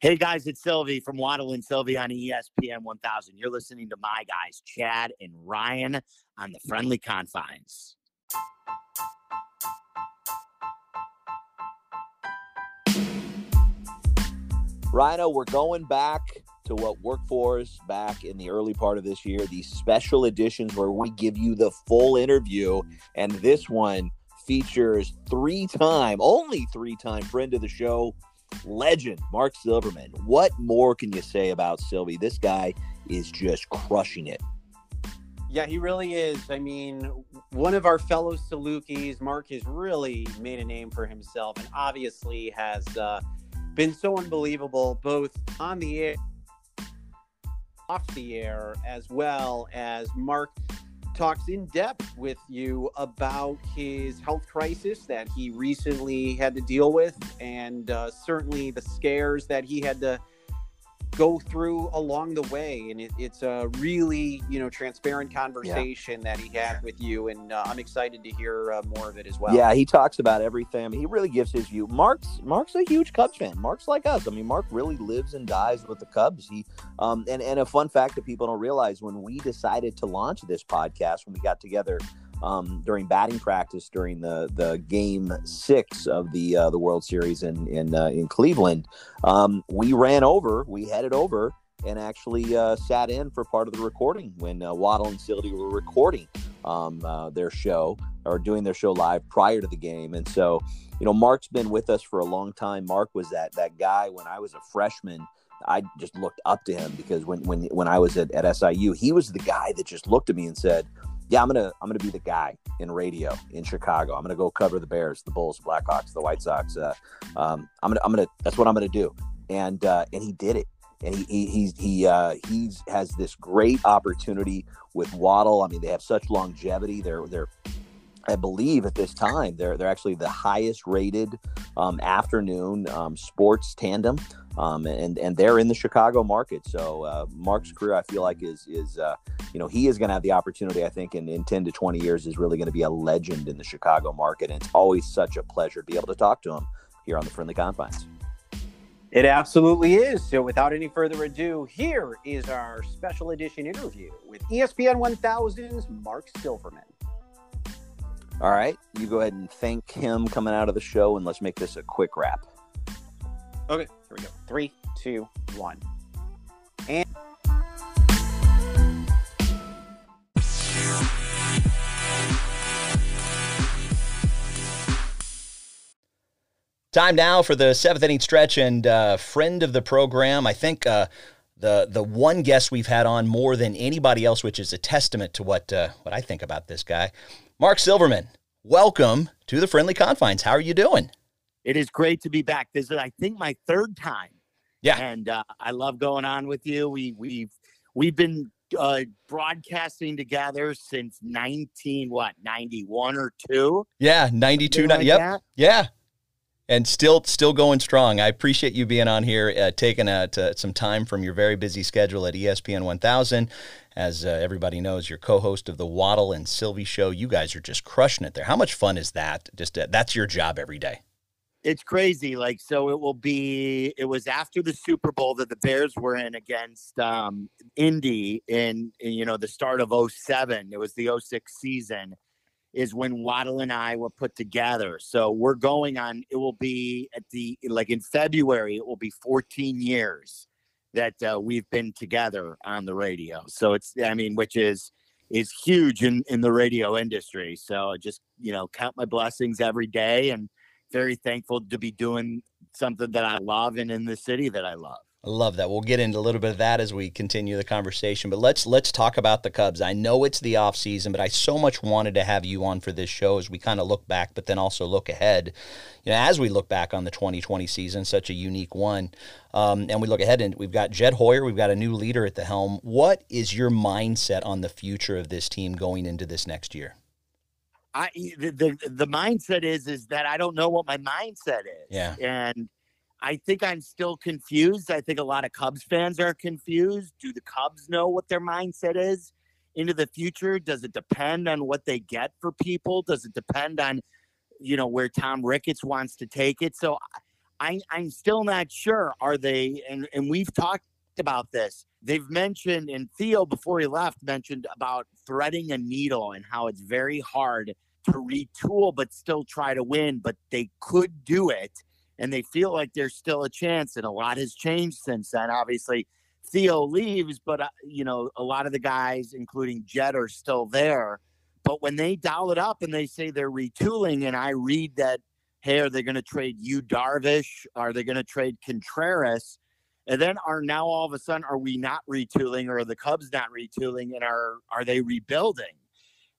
Hey guys, it's Sylvie from Waddle and Sylvie on ESPN 1000. You're listening to my guys, Chad and Ryan, on the Friendly Confines. Rhino, we're going back to what worked for us back in the early part of this year, these special editions where we give you the full interview. And this one features three time, only three time friend of the show, legend Mark Silverman. What more can you say about Sylvie? This guy is just crushing it. Yeah, he really is. I mean, one of our fellow Salukis, Mark has really made a name for himself and obviously has uh, been so unbelievable both on the air off the air, as well as Mark talks in depth with you about his health crisis that he recently had to deal with, and uh, certainly the scares that he had to go through along the way and it, it's a really you know transparent conversation yeah. that he had with you and uh, i'm excited to hear uh, more of it as well. Yeah he talks about everything. I mean, he really gives his view. Mark's mark's a huge cubs fan. Mark's like us. I mean mark really lives and dies with the cubs. He um and, and a fun fact that people don't realize when we decided to launch this podcast when we got together um, during batting practice during the the game six of the uh, the World Series in in uh, in Cleveland. Um, we ran over, we headed over, and actually uh, sat in for part of the recording when uh, Waddle and Sylvie were recording um, uh, their show or doing their show live prior to the game. And so, you know, Mark's been with us for a long time. Mark was that that guy when I was a freshman. I just looked up to him because when when when I was at, at SIU, he was the guy that just looked at me and said, yeah, I'm gonna I'm gonna be the guy in radio in Chicago. I'm gonna go cover the Bears, the Bulls, Blackhawks, the White Sox. Uh, um, I'm gonna I'm gonna that's what I'm gonna do, and uh, and he did it. And he he he's, he uh, he's has this great opportunity with Waddle. I mean, they have such longevity. They're they're I believe at this time they're they're actually the highest rated um, afternoon um, sports tandem, um, and and they're in the Chicago market. So uh, Mark's career, I feel like, is is uh, you know he is going to have the opportunity. I think in, in ten to twenty years is really going to be a legend in the Chicago market, and it's always such a pleasure to be able to talk to him here on the Friendly Confines. It absolutely is. So, without any further ado, here is our special edition interview with ESPN 1000's Mark Silverman. All right, you go ahead and thank him coming out of the show, and let's make this a quick wrap. Okay, here we go. Three, two, one. And. Time now for the seventh inning stretch and uh, friend of the program. I think uh, the the one guest we've had on more than anybody else, which is a testament to what uh, what I think about this guy. Mark Silverman, welcome to the Friendly Confines. How are you doing? It is great to be back. This is, I think, my third time. Yeah, and uh, I love going on with you. We we've we've been uh, broadcasting together since nineteen what ninety one or two. Yeah, ninety two. Like yep. That. Yeah, and still still going strong. I appreciate you being on here, uh, taking uh, some time from your very busy schedule at ESPN 1000. As uh, everybody knows, you're co-host of the Waddle and Sylvie Show. You guys are just crushing it there. How much fun is that? Just uh, that's your job every day. It's crazy. Like so, it will be. It was after the Super Bowl that the Bears were in against um, Indy in, in you know the start of 07. It was the 06 season is when Waddle and I were put together. So we're going on, it will be at the, like in February, it will be 14 years that uh, we've been together on the radio. So it's, I mean, which is, is huge in, in the radio industry. So just, you know, count my blessings every day and very thankful to be doing something that I love and in the city that I love. I love that. We'll get into a little bit of that as we continue the conversation. But let's let's talk about the Cubs. I know it's the off season, but I so much wanted to have you on for this show as we kind of look back, but then also look ahead. You know, as we look back on the 2020 season, such a unique one, um, and we look ahead, and we've got Jed Hoyer, we've got a new leader at the helm. What is your mindset on the future of this team going into this next year? I the the, the mindset is is that I don't know what my mindset is. Yeah, and I think I'm still confused. I think a lot of Cubs fans are confused. Do the Cubs know what their mindset is into the future? Does it depend on what they get for people? Does it depend on, you know, where Tom Ricketts wants to take it? So I, I'm still not sure. Are they? And and we've talked about this. They've mentioned, and Theo before he left mentioned about threading a needle and how it's very hard to retool but still try to win. But they could do it, and they feel like there's still a chance. And a lot has changed since then. Obviously, Theo leaves, but uh, you know a lot of the guys, including Jed, are still there. But when they dial it up and they say they're retooling, and I read that hey, are they going to trade Yu Darvish? Are they going to trade Contreras? And then are now all of a sudden are we not retooling or are the Cubs not retooling and are are they rebuilding?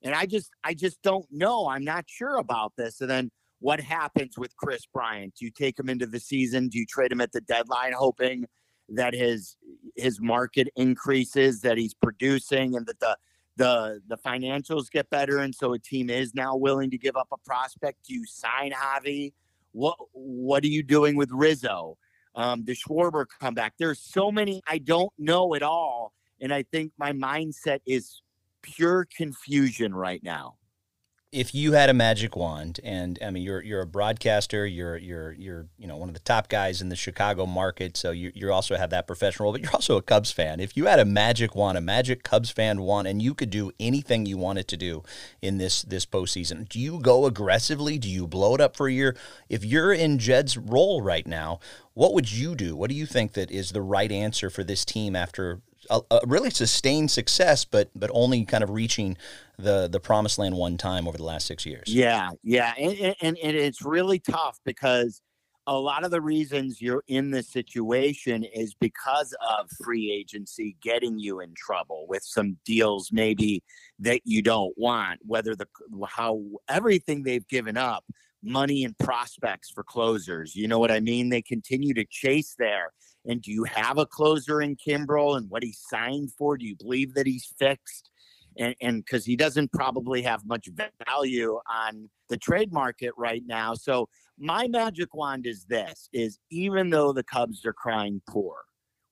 And I just I just don't know. I'm not sure about this. And then what happens with Kris Bryant? Do you take him into the season? Do you trade him at the deadline hoping that his his market increases, that he's producing and that the the the financials get better, and so a team is now willing to give up a prospect. Do you sign Javi? What what are you doing with Rizzo? Um, the Schwarber comeback. There's so many I don't know at all, and I think my mindset is pure confusion right now if you had a magic wand, and I mean, you're you're a broadcaster, you're you're you're you know one of the top guys in the Chicago market, so you you also have that professional role, but you're also a Cubs fan. If you had a magic wand, a magic Cubs fan wand, and you could do anything you wanted to do in this this postseason, do you go aggressively? Do you blow it up for a year? If you're in Jed's role right now, what would you do? What do you think that is the right answer for this team after a, a, really sustained success, but but only kind of reaching the the promised land one time over the last six years. Yeah, yeah, and, and, and it's really tough because a lot of the reasons you're in this situation is because of free agency getting you in trouble with some deals maybe that you don't want whether the how everything they've given up money and prospects for closers you know what i mean they continue to chase there and do you have a closer in Kimbrel and what he signed for? Do you believe that he's fixed? And and because he doesn't probably have much value on the trade market right now. So my magic wand is this is even though the Cubs are crying poor,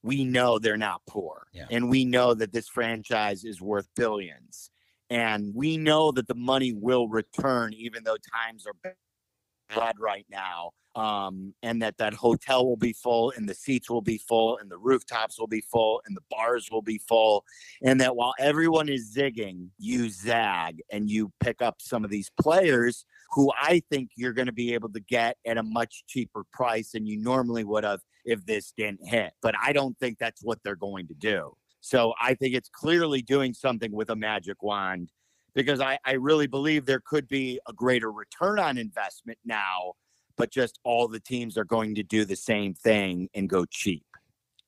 we know they're not poor. Yeah. And we know that this franchise is worth billions. And we know that the money will return even though times are bad right now um, and that that hotel will be full and the seats will be full and the rooftops will be full and the bars will be full and that while everyone is zigging you zag and you pick up some of these players who i think you're going to be able to get at a much cheaper price than you normally would have if this didn't hit but i don't think that's what they're going to do. So i think it's clearly doing something with a magic wand because I, I really believe there could be a greater return on investment now but just all the teams are going to do the same thing and go cheap.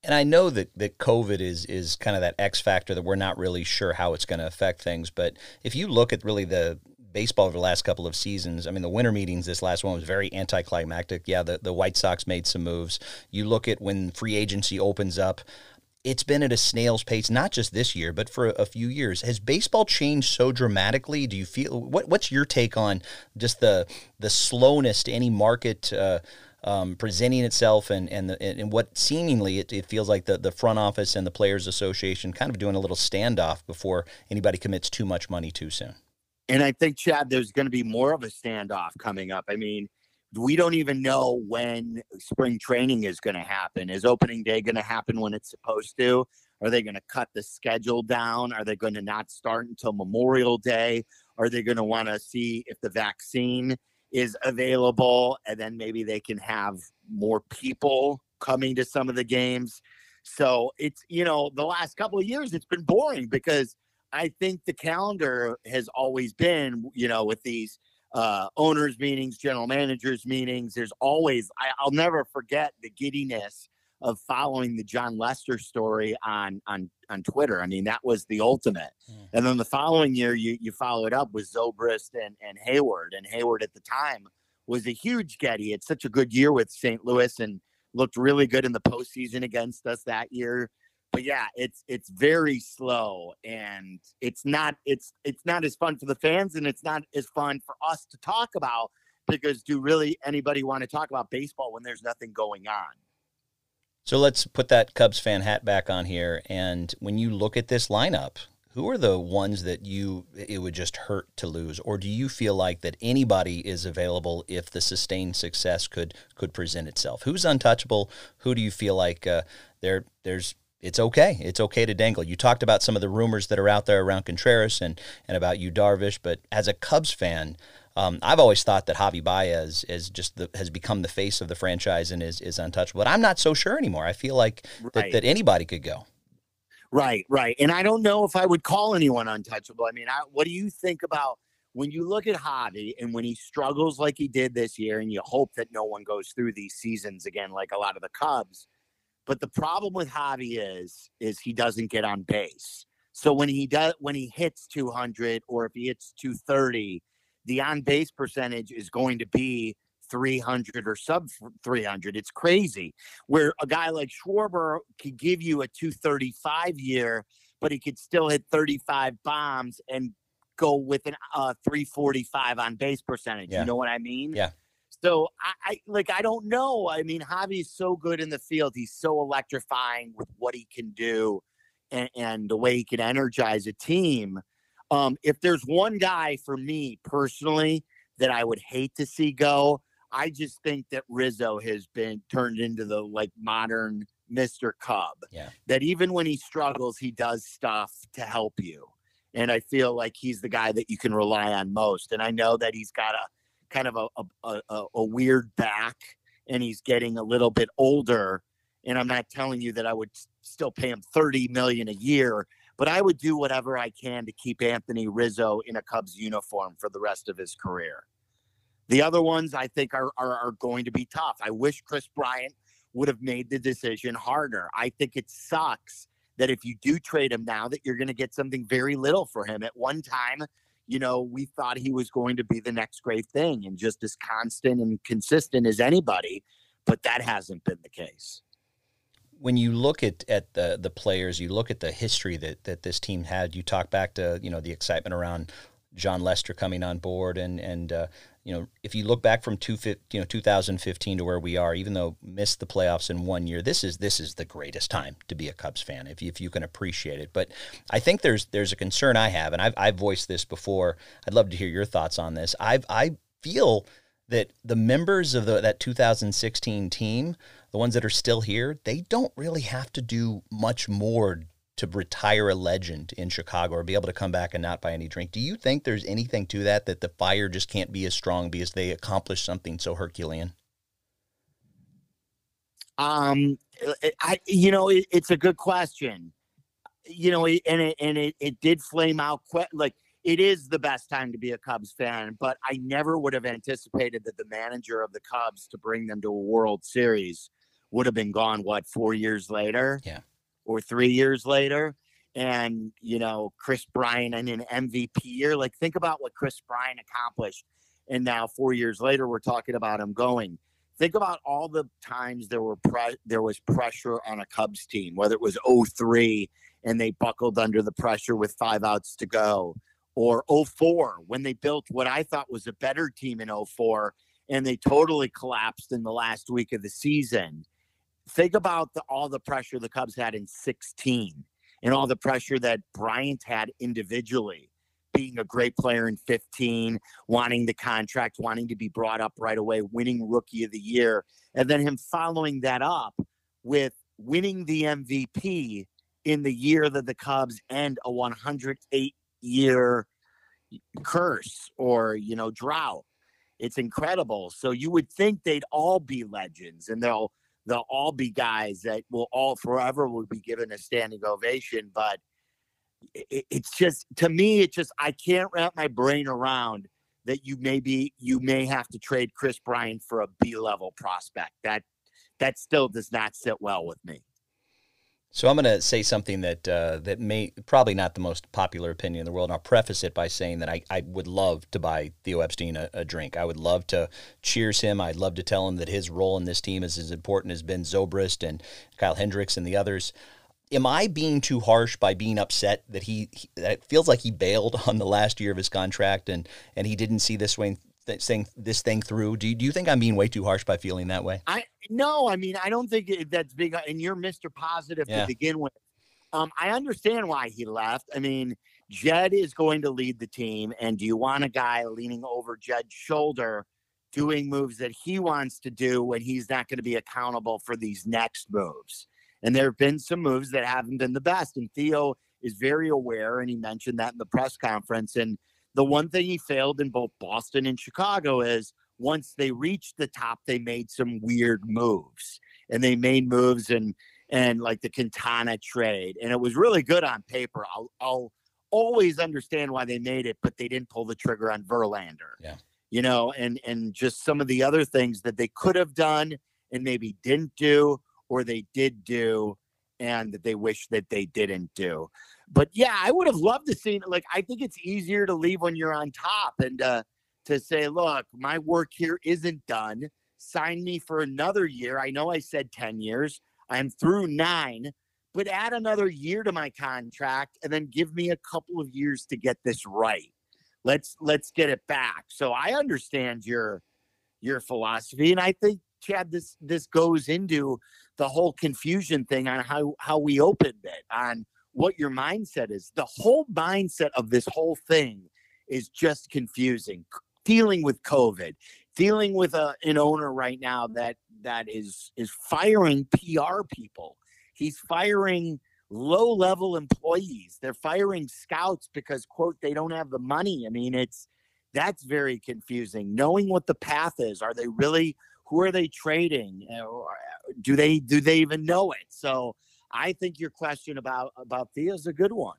And I know that, that COVID is is kind of that X factor that we're not really sure how it's going to affect things. But if you look at really the baseball over the last couple of seasons, I mean, the winter meetings, this last one was very anticlimactic. Yeah, the, the White Sox made some moves. You look at when free agency opens up, it's been at a snail's pace, not just this year, but for a few years. Has baseball changed so dramatically? Do you feel what? What's your take on just the the slowness to any market uh, um, presenting itself, and and the, and what seemingly it, it feels like the the front office and the players' association kind of doing a little standoff before anybody commits too much money too soon. And I think Chad, there's going to be more of a standoff coming up. I mean, we don't even know when spring training is going to happen. Is opening day going to happen when it's supposed to? Are they going to cut the schedule down? Are they going to not start until Memorial Day? Are they going to want to see if the vaccine is available and then maybe they can have more people coming to some of the games? So it's, you know, the last couple of years it's been boring because I think the calendar has always been, you know, with these uh, owners meetings, general managers meetings. There's always I, will never forget the giddiness of following the Jon Lester story on on on Twitter. I mean, that was the ultimate. Mm. And then the following year, you you follow it up with Zobrist and and Heyward, and Heyward at the time was a huge Getty. It's such a good year with St. Louis and looked really good in the postseason against us that year but yeah, it's it's very slow and it's not it's it's not as fun for the fans and it's not as fun for us to talk about because do really anybody want to talk about baseball when there's nothing going on? So let's put that Cubs fan hat back on here and when you look at this lineup, who are the ones that you it would just hurt to lose, or do you feel like that anybody is available if the sustained success could could present itself? Who's untouchable? Who do you feel like uh, there there's it's okay. It's okay to dangle. You talked about some of the rumors that are out there around Contreras and and about Yu Darvish, but as a Cubs fan, um, I've always thought that Javi Baez is just the, has become the face of the franchise and is is untouchable. But I'm not so sure anymore. I feel like right. that, that anybody could go. Right, right. And I don't know if I would call anyone untouchable. I mean, I, what do you think about when you look at Javi and when he struggles like he did this year, and you hope that no one goes through these seasons again like a lot of the Cubs. But the problem with Javi is is he doesn't get on base. So when he does when he hits 200 or if he hits 230, the on base percentage is going to be 300 or sub 300. It's crazy. Where a guy like Schwarber could give you a 235 year, but he could still hit 35 bombs and go with an uh, 345 on base percentage. Yeah. You know what I mean? Yeah. So I, I like I don't know. I mean, Javi's so good in the field. He's so electrifying with what he can do and, and the way he can energize a team. Um, if there's one guy for me personally that I would hate to see go, I just think that Rizzo has been turned into the like modern Mr. Cub. Yeah. That even when he struggles, he does stuff to help you. And I feel like he's the guy that you can rely on most. And I know that he's got a kind of a, a, a, weird back and he's getting a little bit older. And I'm not telling you that I would still pay him 30 million a year, but I would do whatever I can to keep Anthony Rizzo in a Cubs uniform for the rest of his career. The other ones I think are, are, are going to be tough. I wish Kris Bryant would have made the decision harder. I think it sucks that if you do trade him now, that you're going to get something very little for him. At one time, you know, we thought he was going to be the next great thing and just as constant and consistent as anybody, but that hasn't been the case. When you look at, at the the players, you look at the history that, that this team had. You talk back to you know the excitement around Jon Lester coming on board and and uh, you know, if you look back from two, you know 2015 to where we are, even though missed the playoffs in one year, this is this is the greatest time to be a Cubs fan if you, if you can appreciate it. But I think there's there's a concern I have, and I've I've voiced this before. I'd love to hear your thoughts on this. I've I feel that the members of the, that 2016 team, the ones that are still here, they don't really have to do much more to retire a legend in Chicago or be able to come back and not buy any drink. Do you think there's anything to that that the fire just can't be as strong because they accomplished something so Herculean? Um, I you know it, it's a good question. You know, and it and it, it did flame out quick. Like it is the best time to be a Cubs fan, but I never would have anticipated that the manager of the Cubs to bring them to a World Series would have been gone. What four years later? Yeah or three years later. And, you know, Kris Bryant in an MVP year. Like, think about what Kris Bryant accomplished. And now, four years later, we're talking about him going. Think about all the times there were pre- there was pressure on a Cubs team, whether it was 03 and they buckled under the pressure with five outs to go, or 04 when they built what I thought was a better team in 04 and they totally collapsed in the last week of the season think about the, all the pressure the Cubs had in 16 and all the pressure that Bryant had individually, being a great player in 15, wanting the contract, wanting to be brought up right away, winning rookie of the year, and then him following that up with winning the MVP in the year that the Cubs end a 108 year curse or, you know, drought. It's incredible. So you would think they'd all be legends and they'll they'll all be guys that will all forever will be given a standing ovation. But it, it's just to me, it's just I can't wrap my brain around that you maybe you may have to trade Kris Bryant for a B level prospect. That that still does not sit well with me. So I'm going to say something that uh, that may probably not the most popular opinion in the world. And I'll preface it by saying that I, I would love to buy Theo Epstein a, a, drink. I would love to cheers him. I'd love to tell him that his role in this team is as important as Ben Zobrist and Kyle Hendricks and the others. Am I being too harsh by being upset that he, he that it feels like he bailed on the last year of his contract and and he didn't see this way saying this thing through? Do you, do you think I'm being way too harsh by feeling that way? I no, I mean I don't think that's big. And you're Mr. Positive yeah. to begin with. Um, I understand why he left. I mean, Jed is going to lead the team, and do you want a guy leaning over Jed's shoulder, doing moves that he wants to do when he's not going to be accountable for these next moves? And there have been some moves that haven't been the best, and Theo is very aware, and he mentioned that in the press conference. And the one thing he failed in both Boston and Chicago is once they reached the top, they made some weird moves, and they made moves and and like the Quintana trade, and it was really good on paper. I'll, I'll always understand why they made it, but they didn't pull the trigger on Verlander. Yeah. You know, and and just some of the other things that they could have done and maybe didn't do, or they did do, and that they wish that they didn't do. But yeah, I would have loved to see. Like, I think it's easier to leave when you're on top and uh, to say, "Look, my work here isn't done. Sign me for another year." I know I said ten years. I'm through nine, but add another year to my contract and then give me a couple of years to get this right. Let's let's get it back. So I understand your your philosophy, and I think Chad, this this goes into the whole confusion thing on how how we opened it on what your mindset is. The whole mindset of this whole thing is just confusing. Dealing with COVID, dealing with a, an owner right now that that is is firing PR people. He's firing low level employees. They're firing scouts because quote they don't have the money. I mean, it's that's very confusing. Knowing what the path is, are they really who are they trading? Uh, do they do they even know it? So I think your question about about Theo is a good one.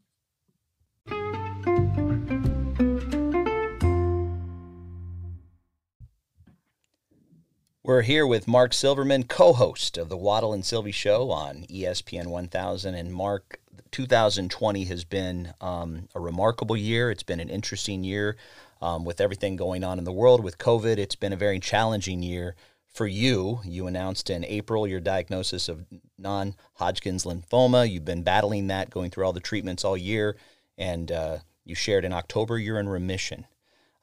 We're here with Mark Silverman, co-host of the Waddle and Sylvie Show on ESPN 1000. And Mark, 2020 has been um, a remarkable year. It's been an interesting year um, with everything going on in the world with COVID. It's been a very challenging year for you. You announced in April your diagnosis of non-Hodgkin's lymphoma. You've been battling that, going through all the treatments all year, and uh, you shared in October you're in remission.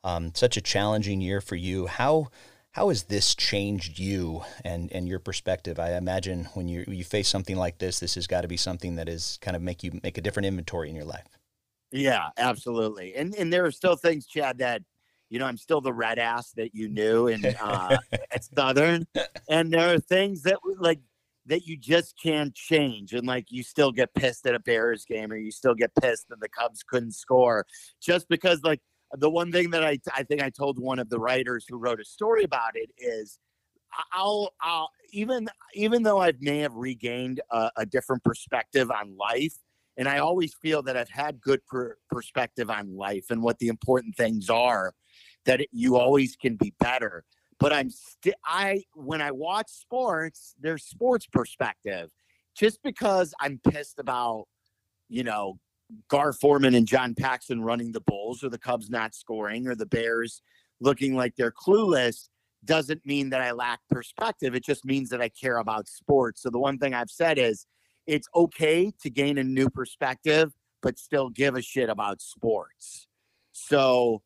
Um, such a challenging year for you. How how has this changed you and, and your perspective? I imagine when you you face something like this, this has got to be something that is kind of make you make a different inventory in your life. Yeah, absolutely. And and there are still things, Chad, that you know, I'm still the red ass that you knew and uh, at Southern. And there are things that like that you just can't change. And like you still get pissed at a Bears game or you still get pissed that the Cubs couldn't score just because like the one thing that I, I think I told one of the writers who wrote a story about it is I'll, I'll even even though I may have regained a, a, different perspective on life, and I always feel that I've had good per, perspective on life and what the important things are, that it, you always can be better. But I'm still I when I watch sports, there's sports perspective. Just because I'm pissed about, you know, Gar Forman and John Paxson running the Bulls or the Cubs not scoring or the Bears looking like they're clueless doesn't mean that I lack perspective. It just means that I care about sports. So the one thing I've said is it's okay to gain a new perspective, but still give a shit about sports. So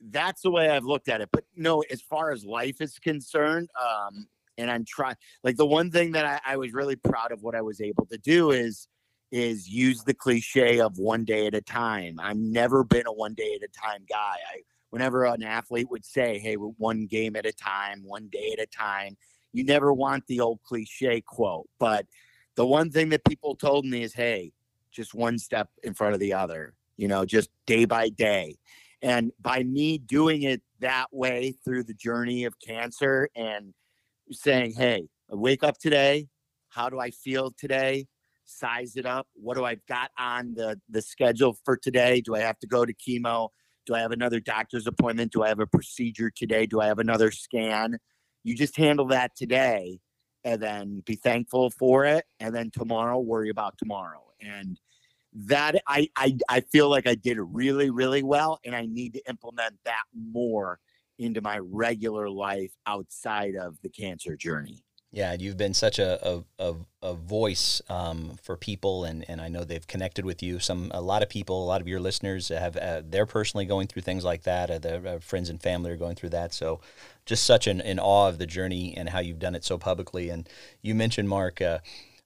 that's the way I've looked at it. But no, as far as life is concerned, um, and I'm trying like the one thing that I, I was really proud of what I was able to do is is use the cliche of one day at a time. I've never been a one day at a time guy. I whenever an athlete would say, "Hey, one game at a time, one day at a time," you never want the old cliche quote. But the one thing that people told me is, "Hey, just one step in front of the other. You know, just day by day." And by me doing it that way through the journey of cancer and saying, "Hey, I wake up today. How do I feel today? size it up. What do I got on the the schedule for today? Do I have to go to chemo? Do I have another doctor's appointment? Do I have a procedure today? Do I have another scan? You just handle that today and then be thankful for it and then tomorrow worry about tomorrow. And that I I I feel like I did really really well and I need to implement that more into my regular life outside of the cancer journey. Yeah, you've been such a a, a, a voice um, for people, and, and I know they've connected with you. Some a lot of people, a lot of your listeners have uh, they're personally going through things like that. Uh, their uh, friends and family are going through that. So, just such an awe of the journey and how you've done it so publicly. And you mentioned Mark. Uh,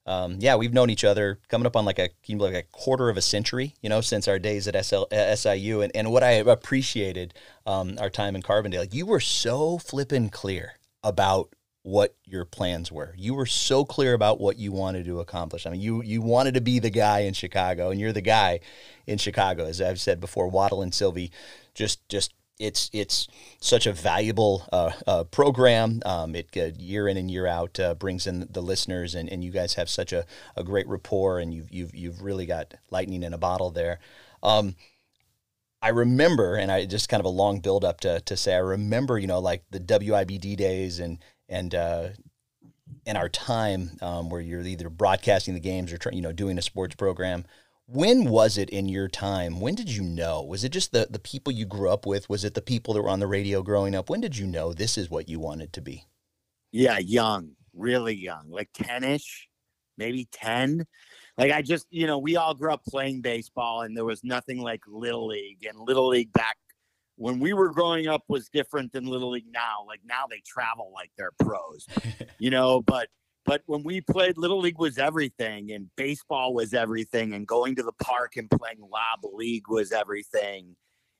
um, yeah, we've known each other coming up on like a like a quarter of a century, you know, since our days at SL, uh, SIU. And, and what I appreciated um, our time in Carbondale, you were so flippin' clear about what your plans were. You were so clear about what you wanted to accomplish. I mean, you you wanted to be the guy in Chicago, and you're the guy in Chicago. As I've said before, Waddle and Sylvie just just it's it's such a valuable uh, uh, program. Um, it uh, year in and year out uh, brings in the listeners, and, and you guys have such a, a great rapport, and you've you've you've really got lightning in a bottle there. Um, I remember, and I just kind of a long build up to to say I remember, you know, like the WIDB days and and uh, our time um, where you're either broadcasting the games or you know doing a sports program when was it in your time? When did you know? Was it just the, the people you grew up with? Was it the people that were on the radio growing up? When did you know this is what you wanted to be? Yeah, young, really young, like 10 ish, maybe 10. Like I just, you know, we all grew up playing baseball and there was nothing like Little League. And Little League back when we were growing up was different than Little League now. Like now they travel like they're pros, you know, but but when we played, Little League was everything, and baseball was everything, and going to the park and playing Lob League was everything.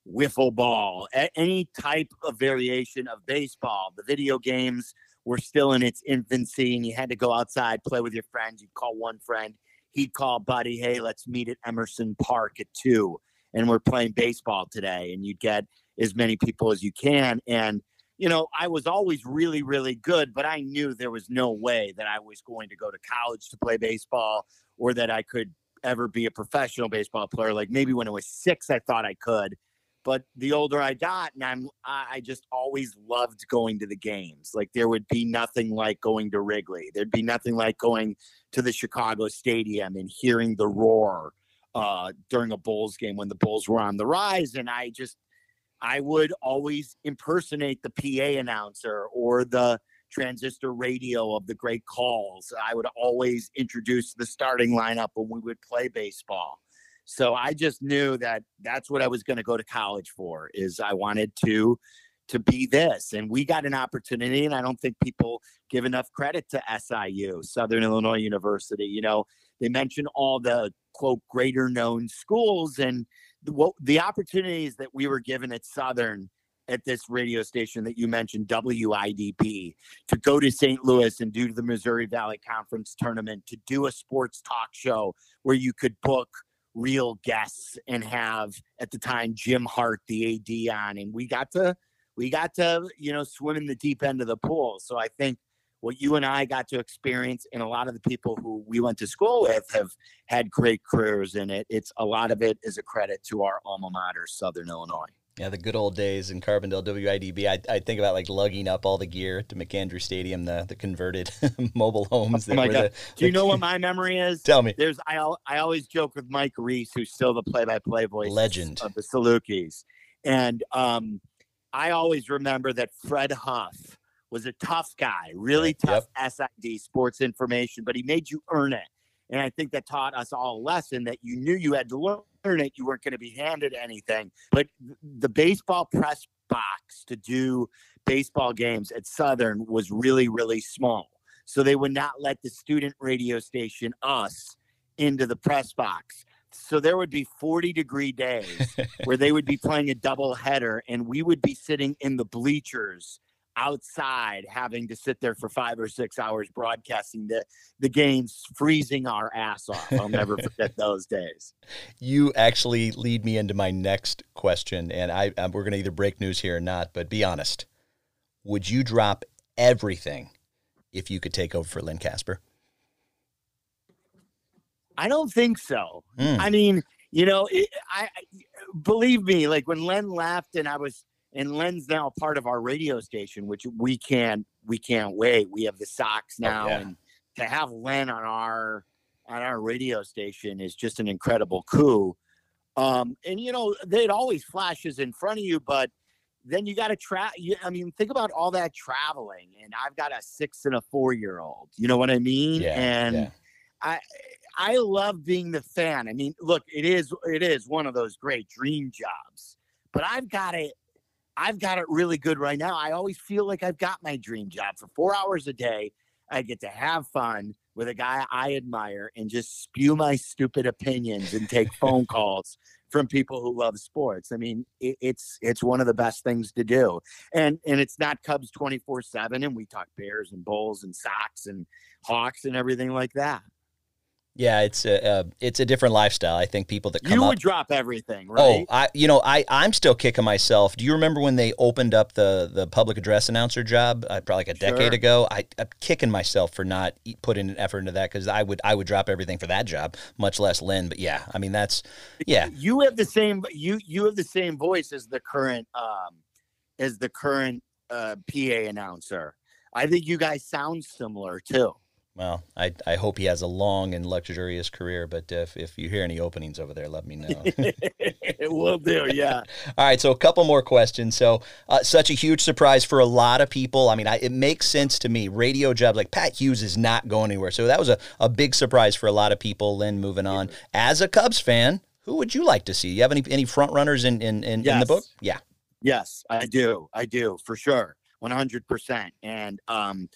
Wiffle ball, any type of variation of baseball. The video games were still in its infancy, and you had to go outside, play with your friends. You'd call one friend, he'd call buddy, hey, let's meet at Emerson Park at two, and we're playing baseball today. And you'd get as many people as you can. And you know, I was always really, really good, but I knew there was no way that I was going to go to college to play baseball or that I could ever be a professional baseball player. Like maybe when I was six, I thought I could. But the older I got, and I'm, I just always loved going to the games. Like there would be nothing like going to Wrigley. There'd be nothing like going to the Chicago Stadium and hearing the roar uh, during a Bulls game when the Bulls were on the rise. And I just, I would always impersonate the PA announcer or the transistor radio of the great calls. I would always introduce the starting lineup when we would play baseball. So I just knew that that's what I was going to go to college for is I wanted to to be this and we got an opportunity and I don't think people give enough credit to SIU, Southern Illinois University. You know, they mention all the quote greater known schools and the, what, the opportunities that we were given at Southern at this radio station that you mentioned, WIDB, to go to St. Louis and do the Missouri Valley Conference tournament, to do a sports talk show where you could book real guests and have at the time Jim Hart, the AD, on, and we got to we got to you know swim in the deep end of the pool. So I think what you and I got to experience, and a lot of the people who we went to school with have had great careers in it. It's a lot of it is a credit to our alma mater, Southern Illinois. Yeah, the good old days in Carbondale WIDB. I, I think about like lugging up all the gear to McAndrew Stadium, the the converted mobile homes. Oh my God. The, Do you know what my memory is? Tell me. There's I I always joke with Mike Reis, who's still the play-by-play voice legend of the Salukis, and um, I always remember that Fred Huff was a tough guy, really tough yep. SID sports information, but he made you earn it. And I think that taught us all a lesson that you knew you had to learn it. You weren't going to be handed anything. But the baseball press box to do baseball games at Southern was really, really small. So they would not let the student radio station, us, into the press box. So there would be 40 degree days where they would be playing a double header and we would be sitting in the bleachers outside having to sit there for five or six hours broadcasting the, the games, freezing our ass off. I'll never forget those days. You actually lead me into my next question, and I, I we're going to either break news here or not, but be honest. Would you drop everything if you could take over for Len Kasper I don't think so. Mm. I mean, you know, it, I, I believe me, like when Len left and I was and Len's now part of our radio station, which we can't we can't wait. We have the Sox oh, now, oh, yeah. and to have Len on our on our radio station is just an incredible coup. Um, and you know, it always flashes in front of you, but then you got to try. I mean, think about all that traveling, and I've got a six and a four year old. You know what I mean? Yeah, and yeah. I I love being the fan. I mean, look, it is it is one of those great dream jobs, but I've got it I've got it really good right now. I always feel like I've got my dream job for four hours a day. I get to have fun with a guy I admire and just spew my stupid opinions and take phone calls from people who love sports. I mean, it, it's it's one of the best things to do, and and it's not Cubs twenty four seven, and we talk Bears and Bulls and Sox and Hawks and everything like that. Yeah, it's a uh, it's a different lifestyle. I think people that come you up, would drop everything, Oh, right? I you know I I'm still kicking myself. Do you remember when they opened up the the public address announcer job uh, probably like a decade Sure. ago? I, I'm kicking myself for not putting an effort into that because I would I would drop everything for that job, much less Len. But yeah, I mean that's yeah you have the same you you have the same voice as the current um as the current uh PA announcer. I think you guys sound similar too. Well, I, I hope he has a long and luxurious career, but if, if you hear any openings over there, let me know. it will do, yeah. All right, so a couple more questions. So, uh, such a huge surprise for a lot of people. I mean, I, it makes sense to me. Radio jobs like Pat Hughes is not going anywhere. So, that was a, a big surprise for a lot of people. Len, moving on. As a Cubs fan, who would you like to see? You have any, any front runners in, in, in, in the book? Yeah. Yes, I do. I do for sure. 100%. And um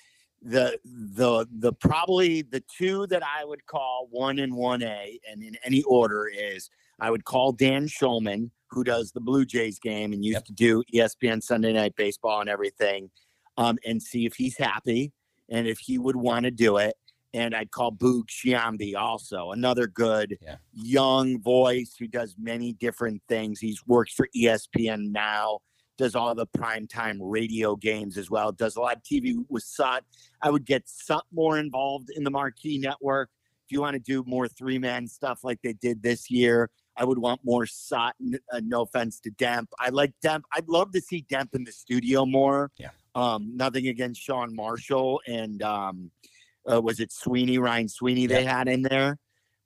the the the probably the two that I would call 1 and 1A and in any order is I would call Dan Shulman who does the Blue Jays game and used Yep. to do ESPN Sunday Night Baseball and everything um and see if he's happy and if he would want to do it and I'd call Boog Sciambi also another good Yeah. young voice who does many different things. He's worked for ESPN now, does all the primetime radio games as well, does a lot of TV with Sut. I would get Sut more involved in the Marquee Network. If you want to do more three man stuff like they did this year, I would want more Sut. Uh, no offense to Demp. I like Demp. I'd love to see Demp in the studio more. Yeah. Um, nothing against Sean Marshall and um, uh, was it Sweeney, Ryan Sweeney they had in there.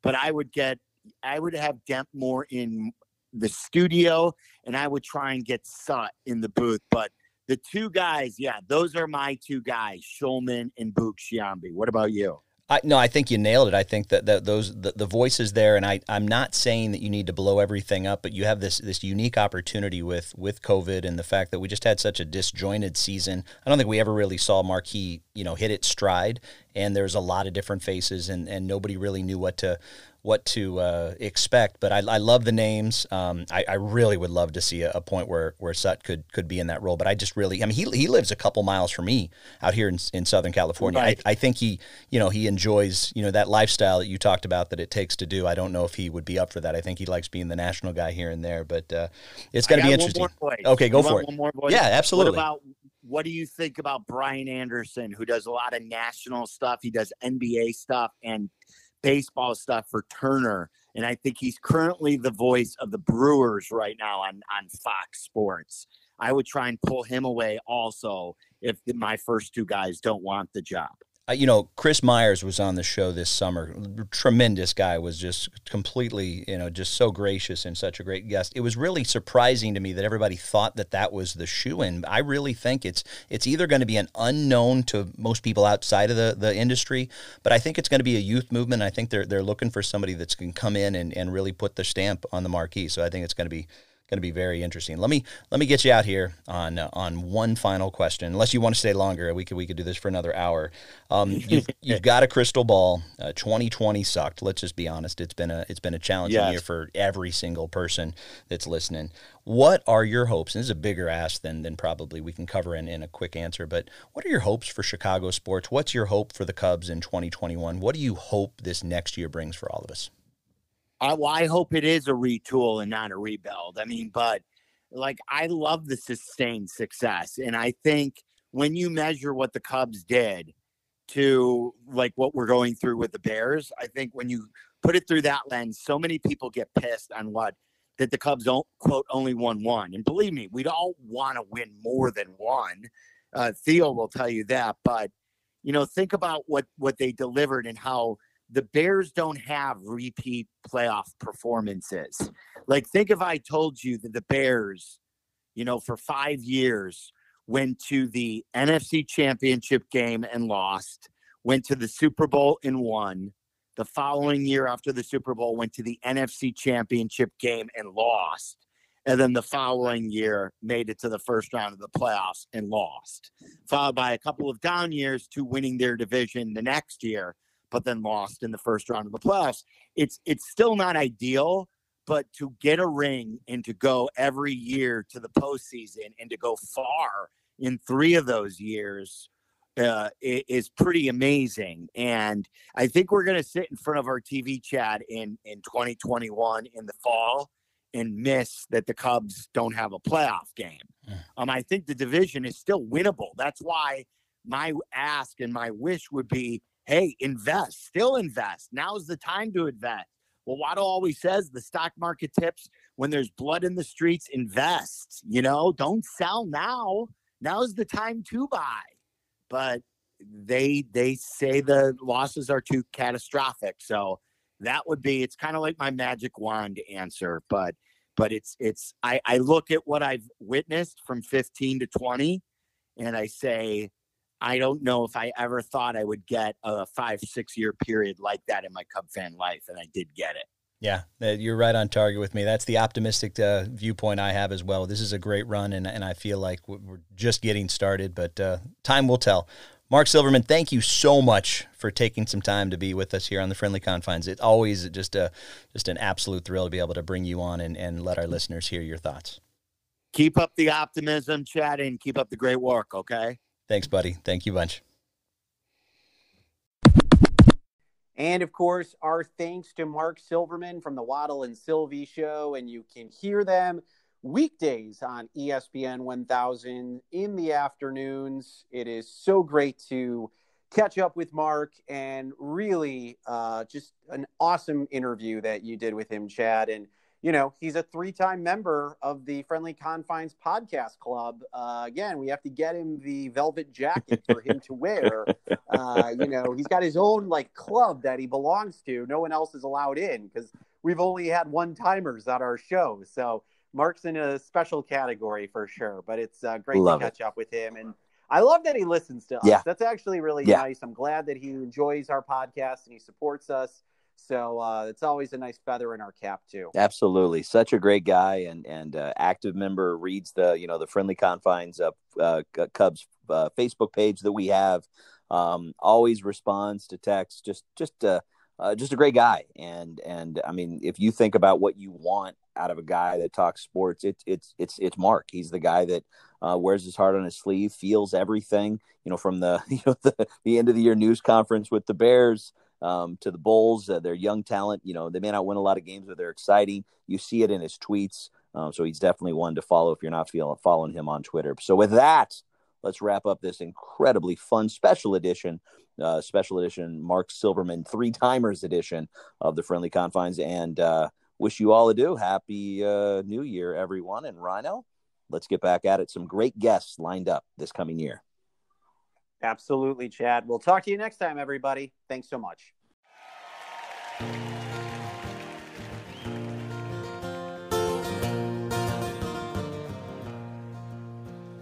But I would get, I would have Demp more in the studio and I would try and get Sut in the booth. But the two guys, yeah, those are my two guys, Shulman and Boog Sciambi. What about you? I, no, I think you nailed it. I think that, that those the, the voices there, and I I'm not saying that you need to blow everything up, but you have this this unique opportunity with with COVID and the fact that we just had such a disjointed season. I don't think we ever really saw Marquee, you know, hit its stride, and there's a lot of different faces, and and nobody really knew what to what to uh, expect. But I, I love the names. Um, I, I really would love to see a, a point where where Sut could could be in that role. But I just really, I mean, he he lives a couple miles from me out here in, in Southern California. Right. I, I think he, you know, he enjoys you know that lifestyle that you talked about that it takes to do. I don't know if he would be up for that. I think he likes being the national guy here and there. But uh, it's going to be interesting. One more voice. Okay, go You for it. One more voice. Yeah, absolutely. What about what do you think about Brian Anderson, who does a lot of national stuff? He does NBA stuff and baseball stuff for Turner, and I think he's currently the voice of the Brewers right now on on Fox Sports. I would try and pull him away also if my first two guys don't want the job. Uh, you know, Chris Myers was on the show this summer. Tremendous guy, was just completely, you know, just so gracious and such a great guest. It was really surprising to me that everybody thought that that was the shoe in. I really think it's it's either going to be an unknown to most people outside of the, the industry, but I think it's going to be a youth movement. I think they're they're looking for somebody that's going to come in and, and really put the stamp on the marquee. So I think it's going to be going to be very interesting. Let me let me get you out here on uh, on one final question. Unless you want to stay longer, we could we could do this for another hour. Um, you've, you've got a crystal ball. Uh, 2020 sucked. Let's just be honest. It's been a it's been a challenging Yes. year for every single person that's listening. What are your hopes? And this is a bigger ask than than probably we can cover in, in a quick answer. But what are your hopes for Chicago sports? What's your hope for the Cubs in 2021? What do you hope this next year brings for all of us? I, well, I hope it is a retool and not a rebuild. I mean, but like I love the sustained success, and I think when you measure what the Cubs did to like what we're going through with the Bears, I think when you put it through that lens, so many people get pissed on what that the Cubs don't quote only won one, and believe me, we'd all want to win more than one. Uh, Theo will tell you that, but you know, think about what what they delivered and how the Bears don't have repeat playoff performances. Like, think if I told you that the Bears, you know, for five years went to the NFC championship game and lost, went to the Super Bowl and won. The following year after the Super Bowl, went to the NFC championship game and lost. And then the following year, made it to the first round of the playoffs and lost, followed by a couple of down years to winning their division the next year but then lost in the first round of the playoffs. It's it's still not ideal, but to get a ring and to go every year to the postseason and to go far in three of those years uh, is pretty amazing. And I think we're going to sit in front of our TV Chad in in 2021 in the fall and miss that the Cubs don't have a playoff game. Um, I think the division is still winnable. That's why my ask and my wish would be, hey, invest, still invest. Now's the time to invest. Well, Waddle always says the stock market tips when there's blood in the streets, invest. You know, don't sell now. Now's the time to buy. But they they say the losses are too catastrophic. So that would be it's kind of like my magic wand answer, but but it's it's I, I look at what I've witnessed from 15 to 20 and I say I don't know if I ever thought I would get a five, six year period like that in my Cub fan life, and I did get it. Yeah, you're right on target with me. That's the optimistic uh, viewpoint I have as well. This is a great run, and, and I feel like we're just getting started, but uh, time will tell. Marc Silverman, thank you so much for taking some time to be with us here on the Friendly Confines. It's always just a just an absolute thrill to be able to bring you on and, and let our listeners hear your thoughts. Keep up the optimism, Chad, and keep up the great work, okay? Thanks, buddy. Thank you bunch. And of course, our thanks to Marc Silverman from the Waddle and Silvy show. And you can hear them weekdays on ESPN 1000 in the afternoons. It is so great to catch up with Marc and really uh, just an awesome interview that you did with him, Chad. And you know, he's a three time member of the Friendly Confines Podcast Club. Uh, again, we have to get him the velvet jacket for him to wear. Uh, you know, he's got his own like club that he belongs to. No one else is allowed in because we've only had one timers at our show. So Marc's in a special category for sure. But it's uh, great love to catch it. up with him. And I love that he listens to us. Yeah. That's actually really yeah. nice. I'm glad that he enjoys our podcast and he supports us. So uh, it's always a nice feather in our cap too. Absolutely, such a great guy and and uh, active member. Reads the you know the friendly confines of uh, Cubs uh, Facebook page that we have. Um, always responds to text. Just just uh, uh, just a great guy. And and I mean, if you think about what you want out of a guy that talks sports, it's it's it's it's Marc. He's the guy that uh, wears his heart on his sleeve, feels everything. You know, from the you know the, the end of the year news conference with the Bears um, to the Bulls. Uh, they're young talent. You know, they may not win a lot of games, but they're exciting. You see it in his tweets. Um, so he's definitely one to follow if you're not feeling, following him on Twitter. So with that, let's wrap up this incredibly fun special edition, uh, special edition Marc Silverman three timers edition of the Friendly Confines, and uh, wish you all adieu. Happy uh, New Year, everyone, and Rhino. Let's get back at it. Some great guests lined up this coming year. Absolutely, Chad. We'll talk to you next time, everybody. Thanks so much.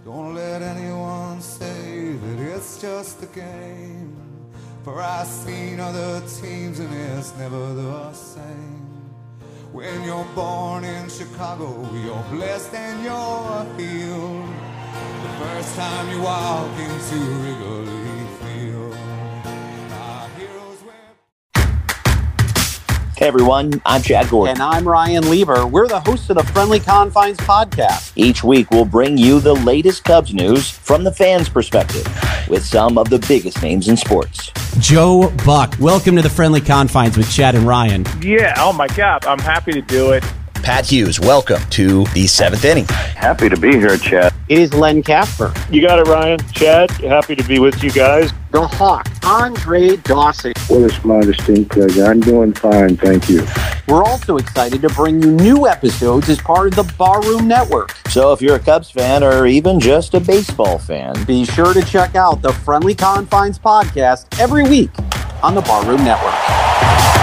Don't let anyone say that it's just a game. For I've seen other teams and it's never the same. When you're born in Chicago, you're blessed and you're healed. The first time you walk into Wrigley Field. Hey everyone, I'm Chad Gordon. And I'm Ryan Lieber. We're the hosts of the Friendly Confines podcast. Each week we'll bring you the latest Cubs news from the fans' perspective with some of the biggest names in sports. Joe Buck, welcome to the Friendly Confines with Chad and Ryan. Yeah, oh my God, I'm happy to do it. Pat Hughes, welcome to the seventh inning. Happy to be here, Chad. It is Len Kasper. You got it, Ryan. Chad, happy to be with you guys. The Hawk, Andre Dawson. What a my distinct pleasure. I'm doing fine, thank you. We're also excited to bring you new episodes as part of the Barroom Network. So if you're a Cubs fan or even just a baseball fan, be sure to check out the Friendly Confines podcast every week on the Barroom Network.